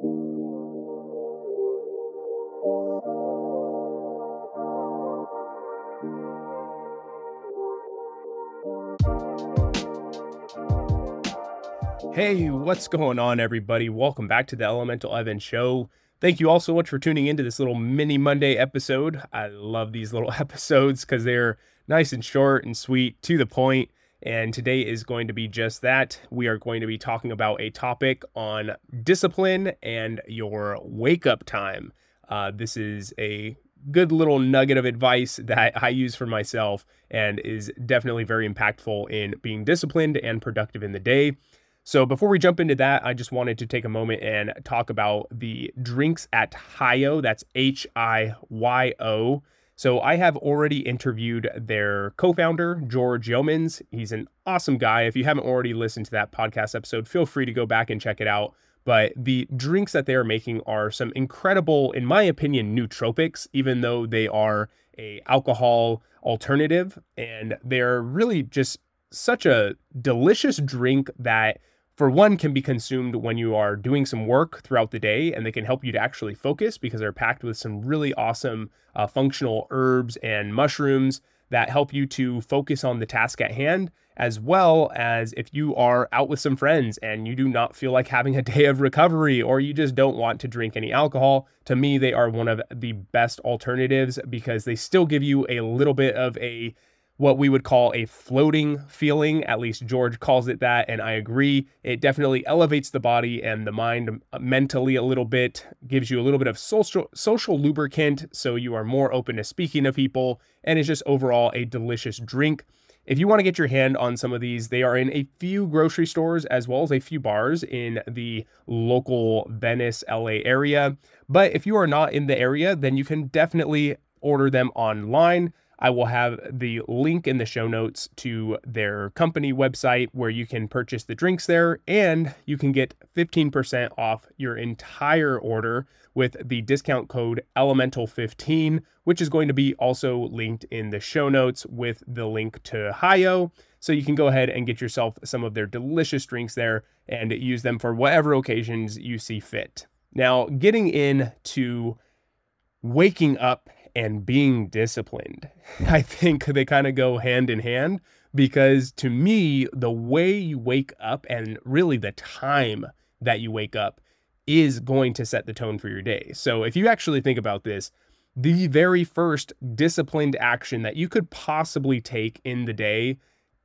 Hey, what's going on, everybody? Welcome back to the Elemental Evan Show. Thank you all so much for tuning into this little mini Monday episode. I love these little episodes because they're nice and short and sweet, to the point. And today is going to be just that. We are going to be talking about a topic on discipline and your wake up time. Uh, this is a good little nugget of advice that I use for myself and is definitely very impactful in being disciplined and productive in the day. So before we jump into that, I just wanted to take a moment and talk about the drinks at Hiyo. That's H I Y O. So I have already interviewed their co-founder, George Yeomans. He's an awesome guy. If you haven't already listened to that podcast episode, feel free to go back and check it out. But the drinks that they are making are some incredible, in my opinion, nootropics, even though they are a alcohol alternative. And they're really just such a delicious drink that for one can be consumed when you are doing some work throughout the day and they can help you to actually focus because they're packed with some really awesome uh, functional herbs and mushrooms that help you to focus on the task at hand as well as if you are out with some friends and you do not feel like having a day of recovery or you just don't want to drink any alcohol to me they are one of the best alternatives because they still give you a little bit of a what we would call a floating feeling. At least George calls it that. And I agree. It definitely elevates the body and the mind uh, mentally a little bit, gives you a little bit of social, social lubricant. So you are more open to speaking to people. And it's just overall a delicious drink. If you want to get your hand on some of these, they are in a few grocery stores as well as a few bars in the local Venice, LA area. But if you are not in the area, then you can definitely order them online. I will have the link in the show notes to their company website where you can purchase the drinks there and you can get 15% off your entire order with the discount code elemental15 which is going to be also linked in the show notes with the link to Hiyo so you can go ahead and get yourself some of their delicious drinks there and use them for whatever occasions you see fit. Now, getting into waking up and being disciplined. I think they kind of go hand in hand because to me, the way you wake up and really the time that you wake up is going to set the tone for your day. So if you actually think about this, the very first disciplined action that you could possibly take in the day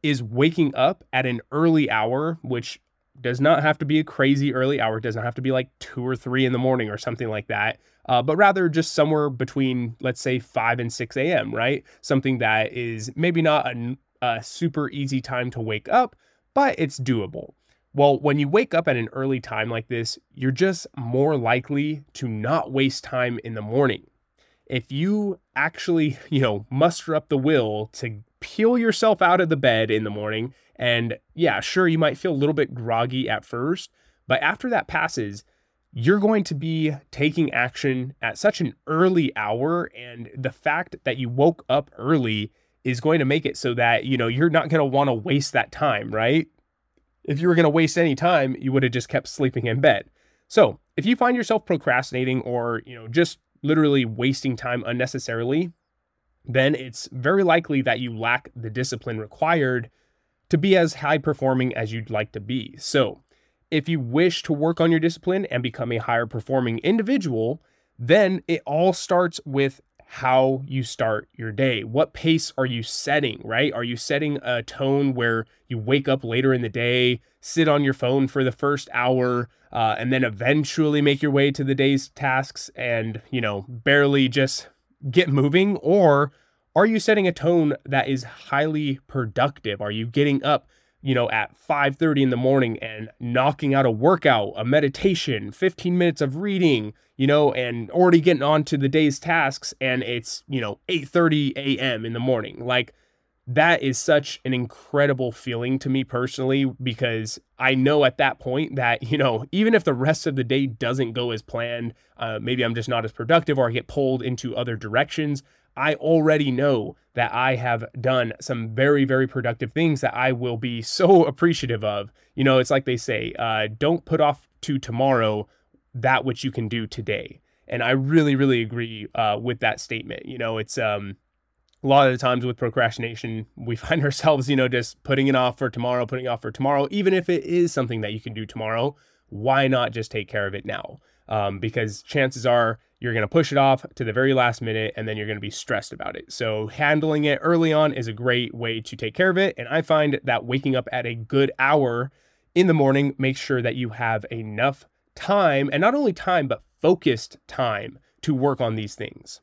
is waking up at an early hour, which does not have to be a crazy early hour. It doesn't have to be like two or three in the morning or something like that, uh, but rather just somewhere between, let's say, 5 and 6 a.m., right? Something that is maybe not a, a super easy time to wake up, but it's doable. Well, when you wake up at an early time like this, you're just more likely to not waste time in the morning. If you actually, you know, muster up the will to peel yourself out of the bed in the morning and yeah, sure, you might feel a little bit groggy at first, but after that passes, you're going to be taking action at such an early hour. And the fact that you woke up early is going to make it so that, you know, you're not going to want to waste that time, right? If you were going to waste any time, you would have just kept sleeping in bed. So if you find yourself procrastinating or, you know, just literally wasting time unnecessarily, then it's very likely that you lack the discipline required to be as high performing as you'd like to be. So, if you wish to work on your discipline and become a higher performing individual, then it all starts with how you start your day. What pace are you setting, right? Are you setting a tone where you wake up later in the day, sit on your phone for the first hour, uh, and then eventually make your way to the day's tasks and, you know, barely just get moving? Or are you setting a tone that is highly productive? Are you getting up, you know, at 5:30 in the morning and knocking out a workout, a meditation, 15 minutes of reading, you know, and already getting on to the day's tasks and it's, you know, 8:30 a.m. in the morning. Like that is such an incredible feeling to me personally because I know at that point that, you know, even if the rest of the day doesn't go as planned, uh, maybe I'm just not as productive or I get pulled into other directions, I already know that I have done some very, very productive things that I will be so appreciative of. You know, it's like they say, uh, don't put off to tomorrow that which you can do today. And I really, really agree uh, with that statement. You know, it's um, a lot of the times with procrastination, we find ourselves, you know, just putting it off for tomorrow, putting it off for tomorrow, even if it is something that you can do tomorrow. Why not just take care of it now? Um, because chances are you're going to push it off to the very last minute and then you're going to be stressed about it. So, handling it early on is a great way to take care of it. And I find that waking up at a good hour in the morning makes sure that you have enough time and not only time, but focused time to work on these things.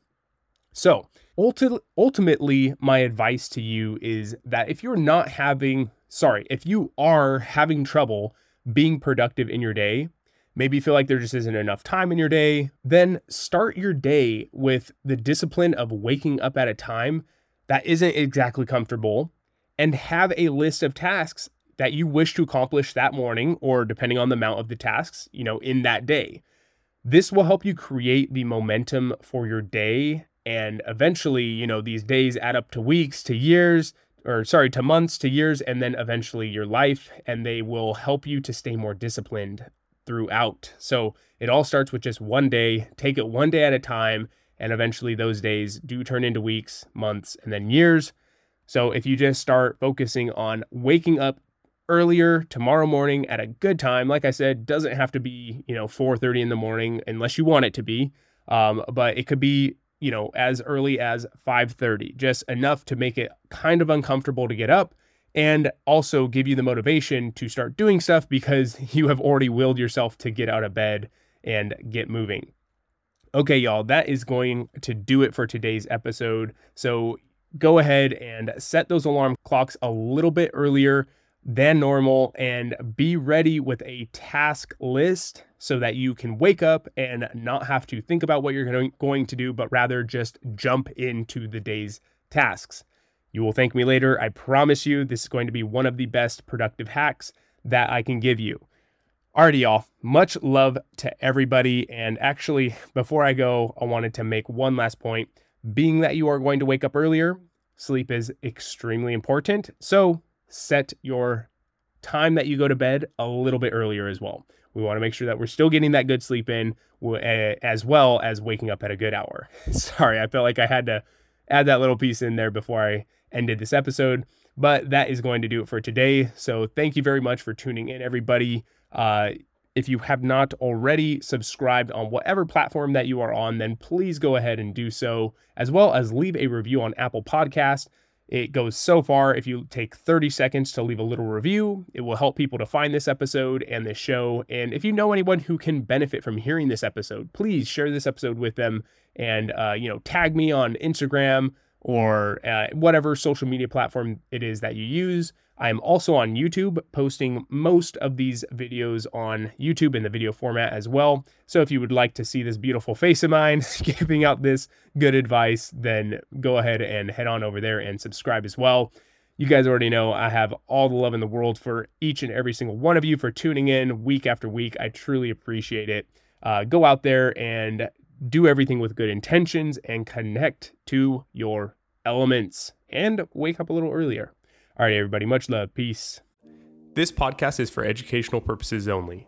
So, ulti- ultimately, my advice to you is that if you're not having, sorry, if you are having trouble being productive in your day, maybe you feel like there just isn't enough time in your day, then start your day with the discipline of waking up at a time that isn't exactly comfortable and have a list of tasks that you wish to accomplish that morning or depending on the amount of the tasks, you know, in that day. This will help you create the momentum for your day and eventually, you know, these days add up to weeks, to years, or sorry, to months, to years, and then eventually your life, and they will help you to stay more disciplined throughout. So it all starts with just one day. Take it one day at a time, and eventually those days do turn into weeks, months, and then years. So if you just start focusing on waking up earlier tomorrow morning at a good time, like I said, doesn't have to be you know 4:30 in the morning unless you want it to be, um, but it could be you know as early as 5:30, just enough to make it kind of uncomfortable to get up and also give you the motivation to start doing stuff because you have already willed yourself to get out of bed and get moving. Okay, y'all, that is going to do it for today's episode. So go ahead and set those alarm clocks a little bit earlier than normal and be ready with a task list so that you can wake up and not have to think about what you're going to do, but rather just jump into the day's tasks. You will thank me later. I promise you, this is going to be one of the best productive hacks that I can give you. Alrighty, y'all. Much love to everybody. And actually, before I go, I wanted to make one last point. Being that you are going to wake up earlier, sleep is extremely important. So set your time that you go to bed a little bit earlier as well. We want to make sure that we're still getting that good sleep in eh, as well as waking up at a good hour. Sorry, I felt like I had to add that little piece in there before I ended this episode. But that is going to do it for today. So thank you very much for tuning in, everybody. Uh, if you have not already subscribed on whatever platform that you are on, then please go ahead and do so, as well as leave a review on Apple Podcast. It goes so far. If you take 30 seconds to leave a little review, it will help people to find this episode and this show. And if you know anyone who can benefit from hearing this episode, please share this episode with them and, uh, you know, tag me on Instagram or uh, whatever social media platform it is that you use. I am also on YouTube, posting most of these videos on YouTube in the video format as well. So if you would like to see this beautiful face of mine giving out this good advice, then go ahead and head on over there and subscribe as well. You guys already know I have all the love in the world for each and every single one of you for tuning in week after week. I truly appreciate it. Uh, go out there and do everything with good intentions, and connect to your elements and wake up a little earlier. All right, everybody, much love. Peace. This podcast is for educational purposes only.